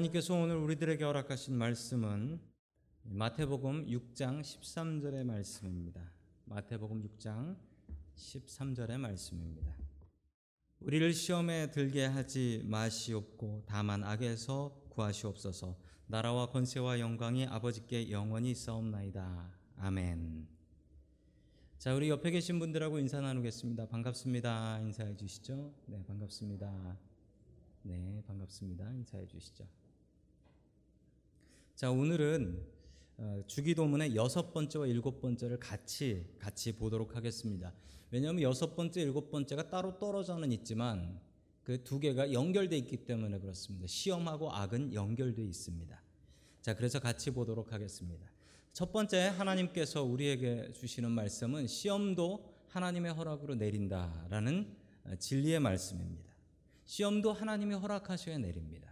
하나님께서 오늘 우리들에게 허락하신 말씀은 마태복음 6장 13절의 말씀입니다. 마태복음 6장 13절의 말씀입니다. 우리를 시험에 들게 하지 마시옵고 다만 악에서 구하시옵소서. 나라와 권세와 영광이 아버지께 영원히 있사옵나이다. 아멘. 자, 우리 옆에 계신 분들하고 인사 나누겠습니다. 반갑습니다. 인사해 주시죠. 네, 반갑습니다. 네, 반갑습니다. 인사해 주시죠. 자, 오늘은 어, 주기도문의 여섯 번째와 일곱 번째를 같이 같이 보도록 하겠습니다. 왜냐하면 여섯 번째, 일곱 번째가 따로 떨어져는 있지만 그 두 개가 연결돼 있기 때문에 그렇습니다. 시험하고 악은 연결돼 있습니다. 자, 그래서 같이 보도록 하겠습니다. 첫 번째 하나님께서 우리에게 주시는 말씀은 시험도 하나님의 허락으로 내린다라는 어, 진리의 말씀입니다. 시험도 하나님이 허락하셔야 내립니다.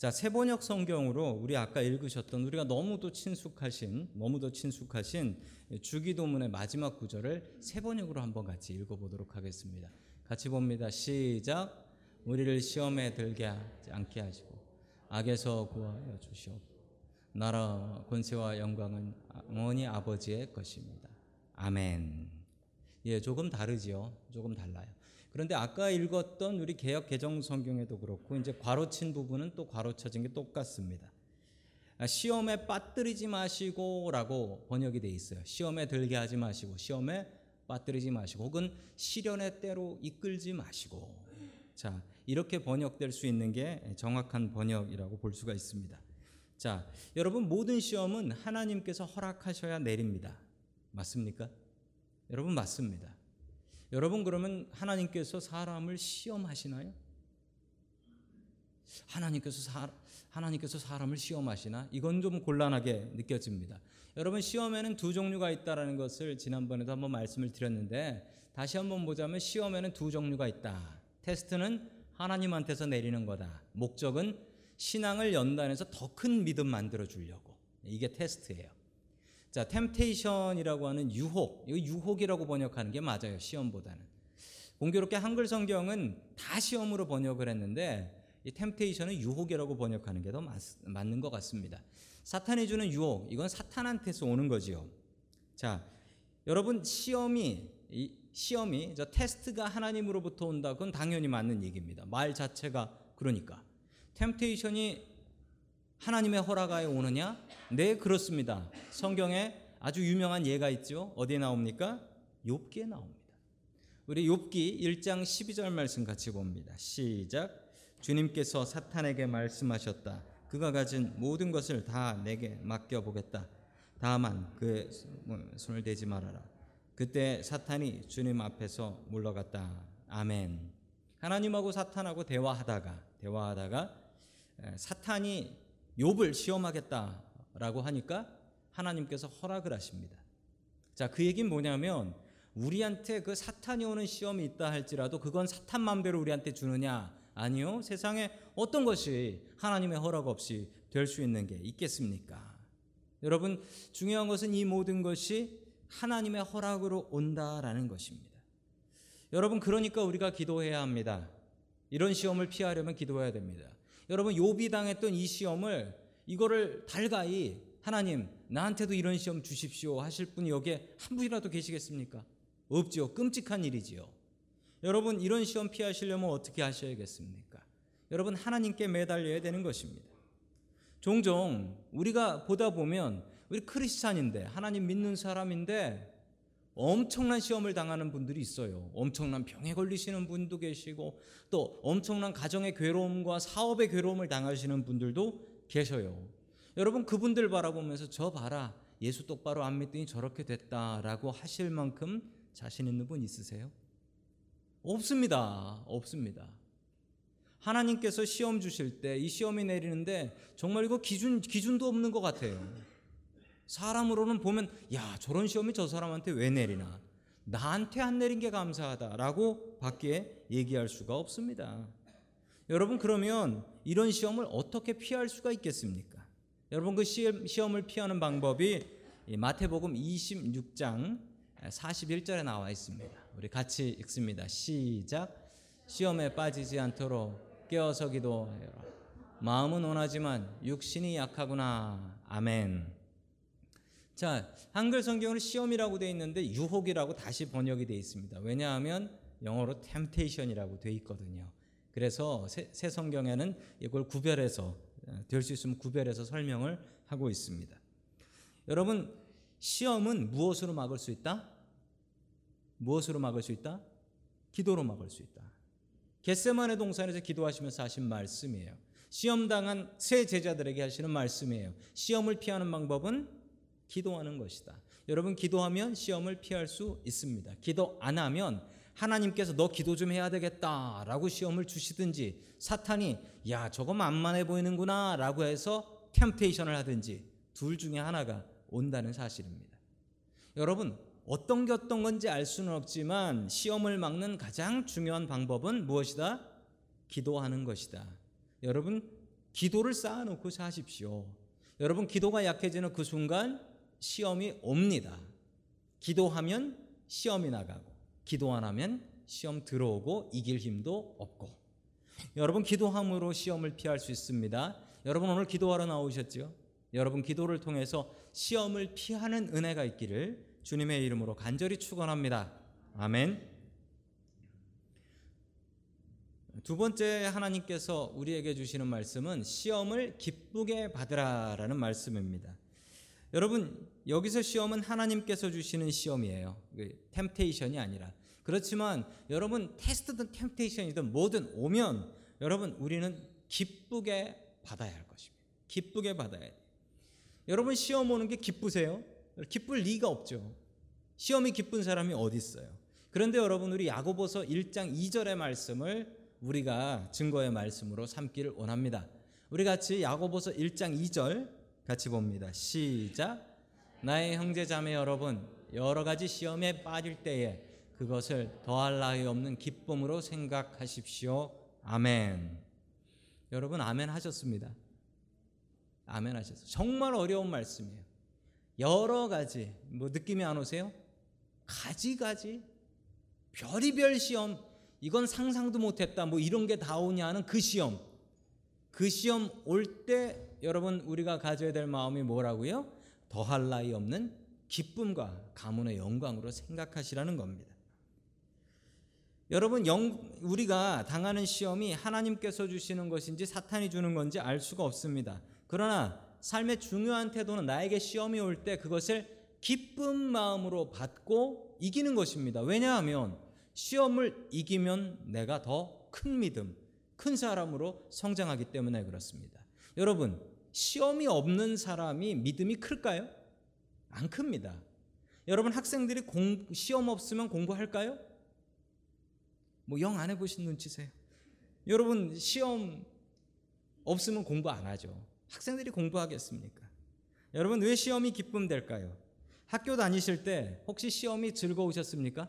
자, 세번역 성경으로 우리 아까 읽으셨던 우리가 너무도 친숙하신 너무도 친숙하신 주기도문의 마지막 구절을 세번역으로 한번 같이 읽어 보도록 하겠습니다. 같이 봅니다. 시작. 우리를 시험에 들게 하지 않게 하시고 악에서 구하여 주시옵고 나라 권세와 영광은 영원히 아버지의 것입니다. 아멘. 예, 조금 다르지요. 조금 달라요. 그런데 아까 읽었던 우리 개혁 개정 성경에도 그렇고 이제 괄호친 부분은 또 괄호쳐진 게 똑같습니다. 아, 시험에 빠뜨리지 마시고라고 번역이 돼 있어요. 시험에 들게 하지 마시고 시험에 빠뜨리지 마시고 혹은 시련의 때로 이끌지 마시고 자 이렇게 번역될 수 있는 게 정확한 번역이라고 볼 수가 있습니다. 자 여러분 모든 시험은 하나님께서 허락하셔야 내립니다. 맞습니까? 여러분 맞습니다. 여러분 그러면 하나님께서 사람을 시험하시나요? 하나님께서 사, 하나님께서 사람을 시험하시나? 이건 좀 곤란하게 느껴집니다. 여러분 시험에는 두 종류가 있다라는 것을 지난번에도 한번 말씀을 드렸는데 다시 한번 보자면 시험에는 두 종류가 있다. 테스트는 하나님한테서 내리는 거다. 목적은 신앙을 연단해서 더 큰 믿음 만들어 주려고. 이게 테스트예요. 자, 템테이션이라고 하는 유혹. 이거 유혹이라고 번역하는 게 맞아요. 시험보다는. 공교롭게 한글 성경은 다 시험으로 번역을 했는데 이 템테이션은 유혹이라고 번역하는 게 더 맞는 것 같습니다. 사탄이 주는 유혹, 이건 사탄한테서 오는 거지요. 자, 여러분 시험이 이 시험이 저 테스트가 하나님으로부터 온다. 그건 당연히 맞는 얘기입니다. 말 자체가 그러니까 템테이션이 하나님의 허락하에 오느냐? 네, 그렇습니다. 성경에 아주 유명한 예가 있죠. 어디에 나옵니까? 욥기에 나옵니다. 우리 욥기 1장 12절 말씀 같이 봅니다. 시작. 주님께서 사탄에게 말씀하셨다. 그가 가진 모든 것을 다 내게 맡겨 보겠다. 다만 그의 손을 대지 말아라. 그때 사탄이 주님 앞에서 물러갔다. 아멘. 하나님하고 사탄하고 대화하다가 대화하다가 사탄이 욥을 시험하겠다라고 하니까 하나님께서 허락을 하십니다. 자, 그 얘기는 뭐냐면 우리한테 그 사탄이 오는 시험이 있다 할지라도 그건 사탄 마음대로 우리한테 주느냐? 아니요. 세상에 어떤 것이 하나님의 허락 없이 될 수 있는 게 있겠습니까? 여러분, 중요한 것은 이 모든 것이 하나님의 허락으로 온다라는 것입니다. 여러분, 그러니까 우리가 기도해야 합니다. 이런 시험을 피하려면 기도해야 됩니다. 여러분 욥이 당했던 이 시험을 이거를 달가이 하나님 나한테도 이런 시험 주십시오 하실 분이 여기에 한 분이라도 계시겠습니까? 없지요. 끔찍한 일이지요. 여러분 이런 시험 피하시려면 어떻게 하셔야겠습니까? 여러분 하나님께 매달려야 되는 것입니다. 종종 우리가 보다 보면 우리 크리스찬인데 하나님 믿는 사람인데 엄청난 시험을 당하는 분들이 있어요. 엄청난 병에 걸리시는 분도 계시고 또 엄청난 가정의 괴로움과 사업의 괴로움을 당하시는 분들도 계셔요. 여러분 그분들 바라보면서 저 봐라 예수 똑바로 안 믿더니 저렇게 됐다라고 하실 만큼 자신 있는 분 있으세요? 없습니다. 없습니다. 하나님께서 시험 주실 때 이 시험이 내리는데 정말 이거 기준 기준도 없는 것 같아요. 사람으로는 보면 야 저런 시험이 저 사람한테 왜 내리나 나한테 안 내린 게 감사하다라고 밖에 얘기할 수가 없습니다. 여러분 그러면 이런 시험을 어떻게 피할 수가 있겠습니까? 여러분 그 시험을 피하는 방법이 마태복음 26장 41절에 나와 있습니다. 우리 같이 읽습니다. 시작. 시험에 빠지지 않도록 깨어서 기도하라. 마음은 원하지만 육신이 약하구나. 아멘. 자, 한글 성경은 시험이라고 되어 있는데 유혹이라고 다시 번역이 되어 있습니다. 왜냐하면 영어로 temptation이라고 되어 있거든요. 그래서 새, 새 성경에는 이걸 구별해서 될 수 있으면 구별해서 설명을 하고 있습니다. 여러분 시험은 무엇으로 막을 수 있다? 무엇으로 막을 수 있다? 기도로 막을 수 있다. 겟세만의 동산에서 기도하시면서 하신 말씀이에요. 시험 당한 새 제자들에게 하시는 말씀이에요. 시험을 피하는 방법은 기도하는 것이다. 여러분 기도하면 시험을 피할 수 있습니다. 기도 안 하면 하나님께서 너 기도 좀 해야 되겠다라고 시험을 주시든지 사탄이 야 저거 만만해 보이는구나라고 해서 템테이션을 하든지 둘 중에 하나가 온다는 사실입니다. 여러분 어떤 게 어떤 건지 알 수는 없지만 시험을 막는 가장 중요한 방법은 무엇이다? 기도하는 것이다. 여러분 기도를 쌓아놓고 사십시오. 여러분 기도가 약해지는 그 순간 시험이 옵니다. 기도하면 시험이 나가고 기도 안 하면 시험 들어오고 이길 힘도 없고 여러분 기도함으로 시험을 피할 수 있습니다. 여러분 오늘 기도하러 나오셨죠? 여러분 기도를 통해서 시험을 피하는 은혜가 있기를 주님의 이름으로 간절히 축원합니다. 아멘. 두 번째 하나님께서 우리에게 주시는 말씀은 시험을 기쁘게 받으라라는 말씀입니다. 여러분 여기서 시험은 하나님께서 주시는 시험이에요. 템테이션이 아니라 그렇지만 여러분 테스트든 템테이션이든 뭐든 오면 여러분 우리는 기쁘게 받아야 할 것입니다. 기쁘게 받아야 돼. 여러분 시험 오는 게 기쁘세요? 기쁠 리가 없죠. 시험이 기쁜 사람이 어디 있어요? 그런데 여러분 우리 야고보서 1장 2절의 말씀을 우리가 증거의 말씀으로 삼기를 원합니다. 우리 같이 야고보서 1장 2절 같이 봅니다. 시작. 나의 형제 자매 여러분 여러 가지 시험에 빠질 때에 그것을 더할 나위 없는 기쁨으로 생각하십시오. 아멘. 여러분 아멘 하셨습니다. 아멘 하셨어요. 정말 어려운 말씀이에요. 여러 가지 뭐 느낌이 안 오세요? 가지가지 별이별 시험 이건 상상도 못했다 뭐 이런 게 다 오냐는 그 시험 그 시험 올 때 여러분 우리가 가져야 될 마음이 뭐라고요? 더할 나위 없는 기쁨과 가문의 영광으로 생각하시라는 겁니다. 여러분 영, 우리가 당하는 시험이 하나님께서 주시는 것인지 사탄이 주는 건지 알 수가 없습니다. 그러나 삶의 중요한 태도는 나에게 시험이 올 때 그것을 기쁜 마음으로 받고 이기는 것입니다. 왜냐하면 시험을 이기면 내가 더 큰 믿음, 큰 사람으로 성장하기 때문에 그렇습니다. 여러분, 시험이 없는 사람이 믿음이 클까요? 안 큽니다. 여러분 학생들이 공, 시험 없으면 공부할까요? 뭐 영 안 해보신 눈치세요. 여러분 시험 없으면 공부 안 하죠. 학생들이 공부하겠습니까? 여러분 왜 시험이 기쁨 될까요? 학교 다니실 때 혹시 시험이 즐거우셨습니까?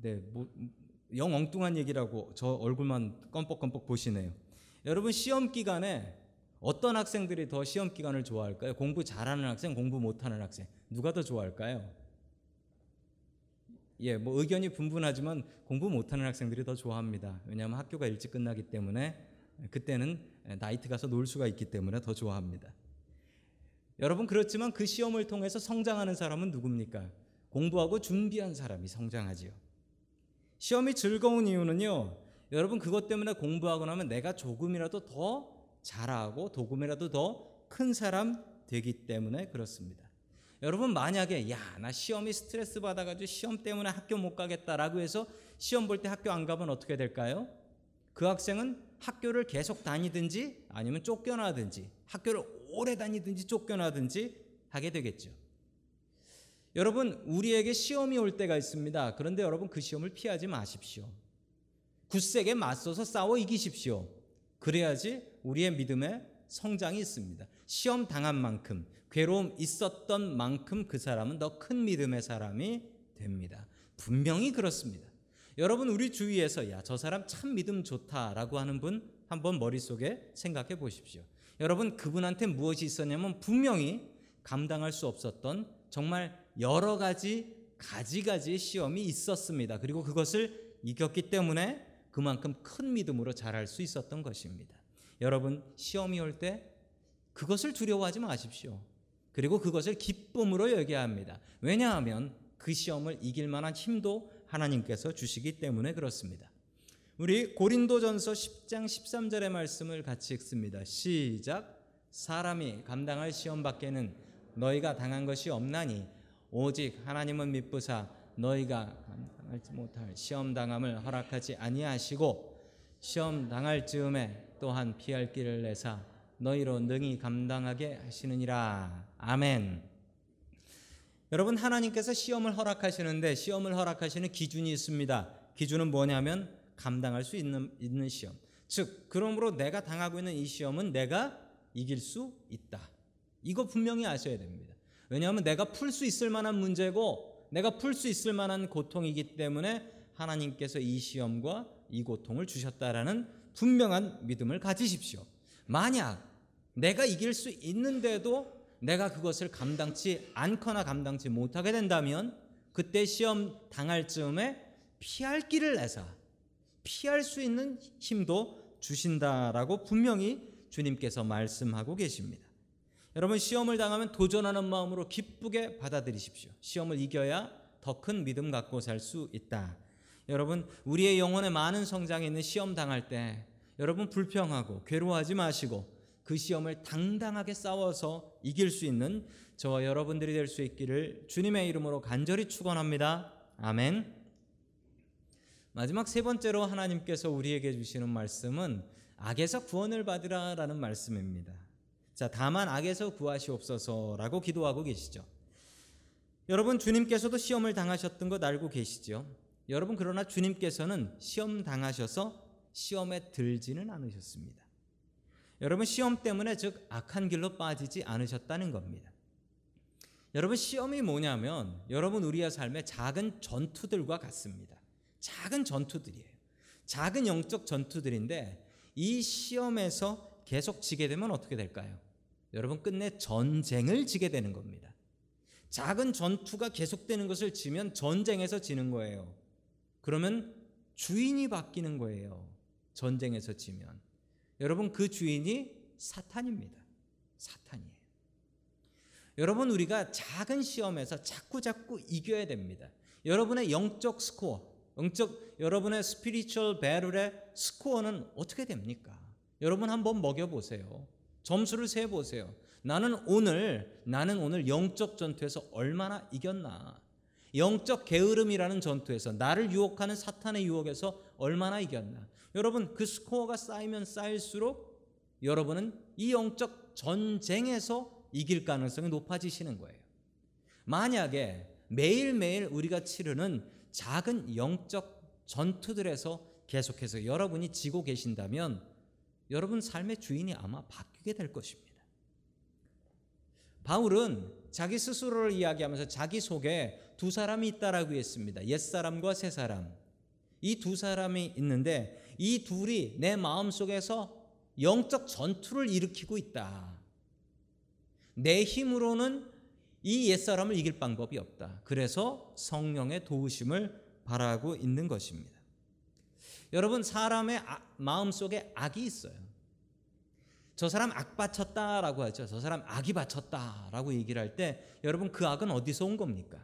네, 뭐 영 엉뚱한 얘기라고 저 얼굴만 껌뻑껌뻑 보시네요. 여러분 시험 기간에 어떤 학생들이 더 시험 기간을 좋아할까요? 공부 잘하는 학생, 공부 못하는 학생 누가 더 좋아할까요? 예, 뭐 의견이 분분하지만 공부 못하는 학생들이 더 좋아합니다. 왜냐하면 학교가 일찍 끝나기 때문에 그때는 나이트 가서 놀 수가 있기 때문에 더 좋아합니다. 여러분 그렇지만 그 시험을 통해서 성장하는 사람은 누굽니까? 공부하고 준비한 사람이 성장하지요. 시험이 즐거운 이유는요. 여러분 그것 때문에 공부하고 나면 내가 조금이라도 더 잘하고 조금이라도 더 큰 사람 되기 때문에 그렇습니다. 여러분 만약에 야 나 시험이 스트레스 받아가지고 시험 때문에 학교 못 가겠다라고 해서 시험 볼 때 학교 안 가면 어떻게 될까요? 그 학생은 학교를 계속 다니든지 아니면 쫓겨나든지 학교를 오래 다니든지 쫓겨나든지 하게 되겠죠. 여러분 우리에게 시험이 올 때가 있습니다. 그런데 여러분 그 시험을 피하지 마십시오. 굳세게 맞서서 싸워 이기십시오. 그래야지 우리의 믿음에 성장이 있습니다. 시험 당한 만큼 괴로움 있었던 만큼 그 사람은 더 큰 믿음의 사람이 됩니다. 분명히 그렇습니다. 여러분 우리 주위에서 야 저 사람 참 믿음 좋다라고 하는 분 한번 머릿속에 생각해 보십시오. 여러분 그분한테 무엇이 있었냐면 분명히 감당할 수 없었던 정말 여러 가지 가지가지 시험이 있었습니다. 그리고 그것을 이겼기 때문에 그만큼 큰 믿음으로 자랄 수 있었던 것입니다. 여러분 시험이 올 때 그것을 두려워하지 마십시오. 그리고 그것을 기쁨으로 여겨야 합니다. 왜냐하면 그 시험을 이길 만한 힘도 하나님께서 주시기 때문에 그렇습니다. 우리 고린도전서 10장 13절의 말씀을 같이 읽습니다. 시작. 사람이 감당할 시험 밖에는 너희가 당한 것이 없나니 오직 하나님은 미쁘사 너희가 감 당하지 못할 시험 당함을 허락하지 아니하시고 시험 당할 즈음에 또한 피할 길을 내사 너희로 능히 감당하게 하시느니라. 아멘. 여러분 하나님께서 시험을 허락하시는데 시험을 허락하시는 기준이 있습니다. 기준은 뭐냐면 감당할 수 있는 있는 시험. 즉 그러므로 내가 당하고 있는 이 시험은 내가 이길 수 있다. 이거 분명히 아셔야 됩니다. 왜냐하면 내가 풀 수 있을 만한 문제고 내가 풀 수 있을 만한 고통이기 때문에 하나님께서 이 시험과 이 고통을 주셨다라는 분명한 믿음을 가지십시오. 만약 내가 이길 수 있는데도 내가 그것을 감당치 않거나 감당치 못하게 된다면 그때 시험 당할 즈음에 피할 길을 내사 피할 수 있는 힘도 주신다라고 분명히 주님께서 말씀하고 계십니다. 여러분 시험을 당하면 도전하는 마음으로 기쁘게 받아들이십시오. 시험을 이겨야 더 큰 믿음 갖고 살 수 있다. 여러분 우리의 영혼에 많은 성장이 있는 시험 당할 때 여러분 불평하고 괴로워하지 마시고 그 시험을 당당하게 싸워서 이길 수 있는 저와 여러분들이 될 수 있기를 주님의 이름으로 간절히 축원합니다. 아멘. 마지막 세 번째로 하나님께서 우리에게 주시는 말씀은 악에서 구원을 받으라라는 말씀입니다. 자, 다만 악에서 구하시옵소서라고 기도하고 계시죠. 여러분 주님께서도 시험을 당하셨던 것 알고 계시죠? 여러분 그러나 주님께서는 시험 당하셔서 시험에 들지는 않으셨습니다. 여러분 시험 때문에 즉 악한 길로 빠지지 않으셨다는 겁니다. 여러분 시험이 뭐냐면 여러분 우리의 삶의 작은 전투들과 같습니다. 작은 전투들이에요. 작은 영적 전투들인데 이 시험에서 계속 지게 되면 어떻게 될까요? 여러분 끝내 전쟁을 지게 되는 겁니다. 작은 전투가 계속되는 것을 지면 전쟁에서 지는 거예요. 그러면 주인이 바뀌는 거예요. 전쟁에서 지면. 여러분 그 주인이 사탄입니다. 사탄이에요. 여러분 우리가 작은 시험에서 자꾸 자꾸 이겨야 됩니다. 여러분의 영적 스코어, 영적 여러분의 spiritual battle의 스코어는 어떻게 됩니까? 여러분 한번 매겨 보세요. 점수를 세 보세요. 나는 오늘 나는 오늘 영적 전투에서 얼마나 이겼나? 영적 게으름이라는 전투에서 나를 유혹하는 사탄의 유혹에서 얼마나 이겼나? 여러분 그 스코어가 쌓이면 쌓일수록 여러분은 이 영적 전쟁에서 이길 가능성이 높아지시는 거예요. 만약에 매일매일 우리가 치르는 작은 영적 전투들에서 계속해서 여러분이 지고 계신다면 여러분 삶의 주인이 아마 바뀌 게 될 것입니다. 바울은 자기 스스로를 이야기하면서 자기 속에 두 사람이 있다라고 했습니다. 옛사람과 새사람. 이 두 사람이 있는데 이 둘이 내 마음 속에서 영적 전투를 일으키고 있다. 내 힘으로는 이 옛사람을 이길 방법이 없다. 그래서 성령의 도우심을 바라고 있는 것입니다. 여러분 사람의 아, 마음 속에 악이 있어요. 저 사람 악 바쳤다라고 하죠. 저 사람 악이 바쳤다라고 얘기를 할 때 여러분 그 악은 어디서 온 겁니까?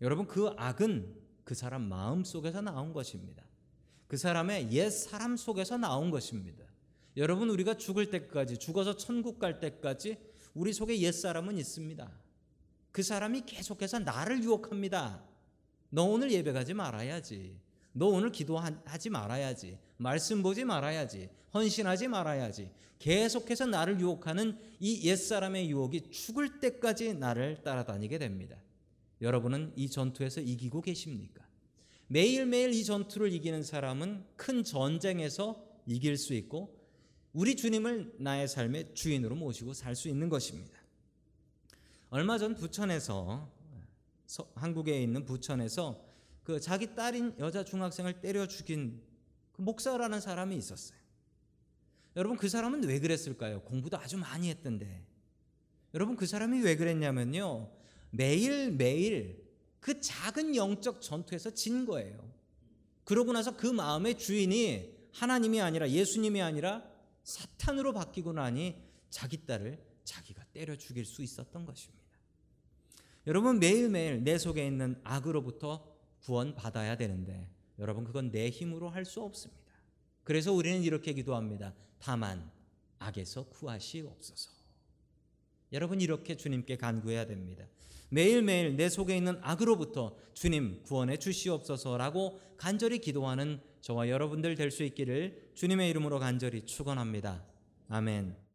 여러분 그 악은 그 사람 마음 속에서 나온 것입니다. 그 사람의 옛 사람 속에서 나온 것입니다. 여러분 우리가 죽을 때까지 죽어서 천국 갈 때까지 우리 속에 옛 사람은 있습니다. 그 사람이 계속해서 나를 유혹합니다. 너 오늘 예배 가지 말아야지. 너 오늘 기도하지 말아야지. 말씀 보지 말아야지. 헌신하지 말아야지. 계속해서 나를 유혹하는 이 옛사람의 유혹이 죽을 때까지 나를 따라다니게 됩니다. 여러분은 이 전투에서 이기고 계십니까? 매일매일 이 전투를 이기는 사람은 큰 전쟁에서 이길 수 있고 우리 주님을 나의 삶의 주인으로 모시고 살 수 있는 것입니다. 얼마 전 부천에서 한국에 있는 부천에서 그 자기 딸인 여자 중학생을 때려 죽인 그 목사라는 사람이 있었어요. 여러분 그 사람은 왜 그랬을까요? 공부도 아주 많이 했던데. 여러분 그 사람이 왜 그랬냐면요. 매일 매일 그 작은 영적 전투에서 진 거예요. 그러고 나서 그 마음의 주인이 하나님이 아니라 예수님이 아니라 사탄으로 바뀌고 나니 자기 딸을 자기가 때려 죽일 수 있었던 것입니다. 여러분 매일매일 내 속에 있는 악으로부터 구원받아야 되는데 여러분 그건 내 힘으로 할 수 없습니다. 그래서 우리는 이렇게 기도합니다. 다만 악에서 구하시옵소서. 여러분 이렇게 주님께 간구해야 됩니다. 매일매일 내 속에 있는 악으로부터 주님 구원해 주시옵소서라고 간절히 기도하는 저와 여러분들 될 수 있기를 주님의 이름으로 간절히 축원합니다. 아멘.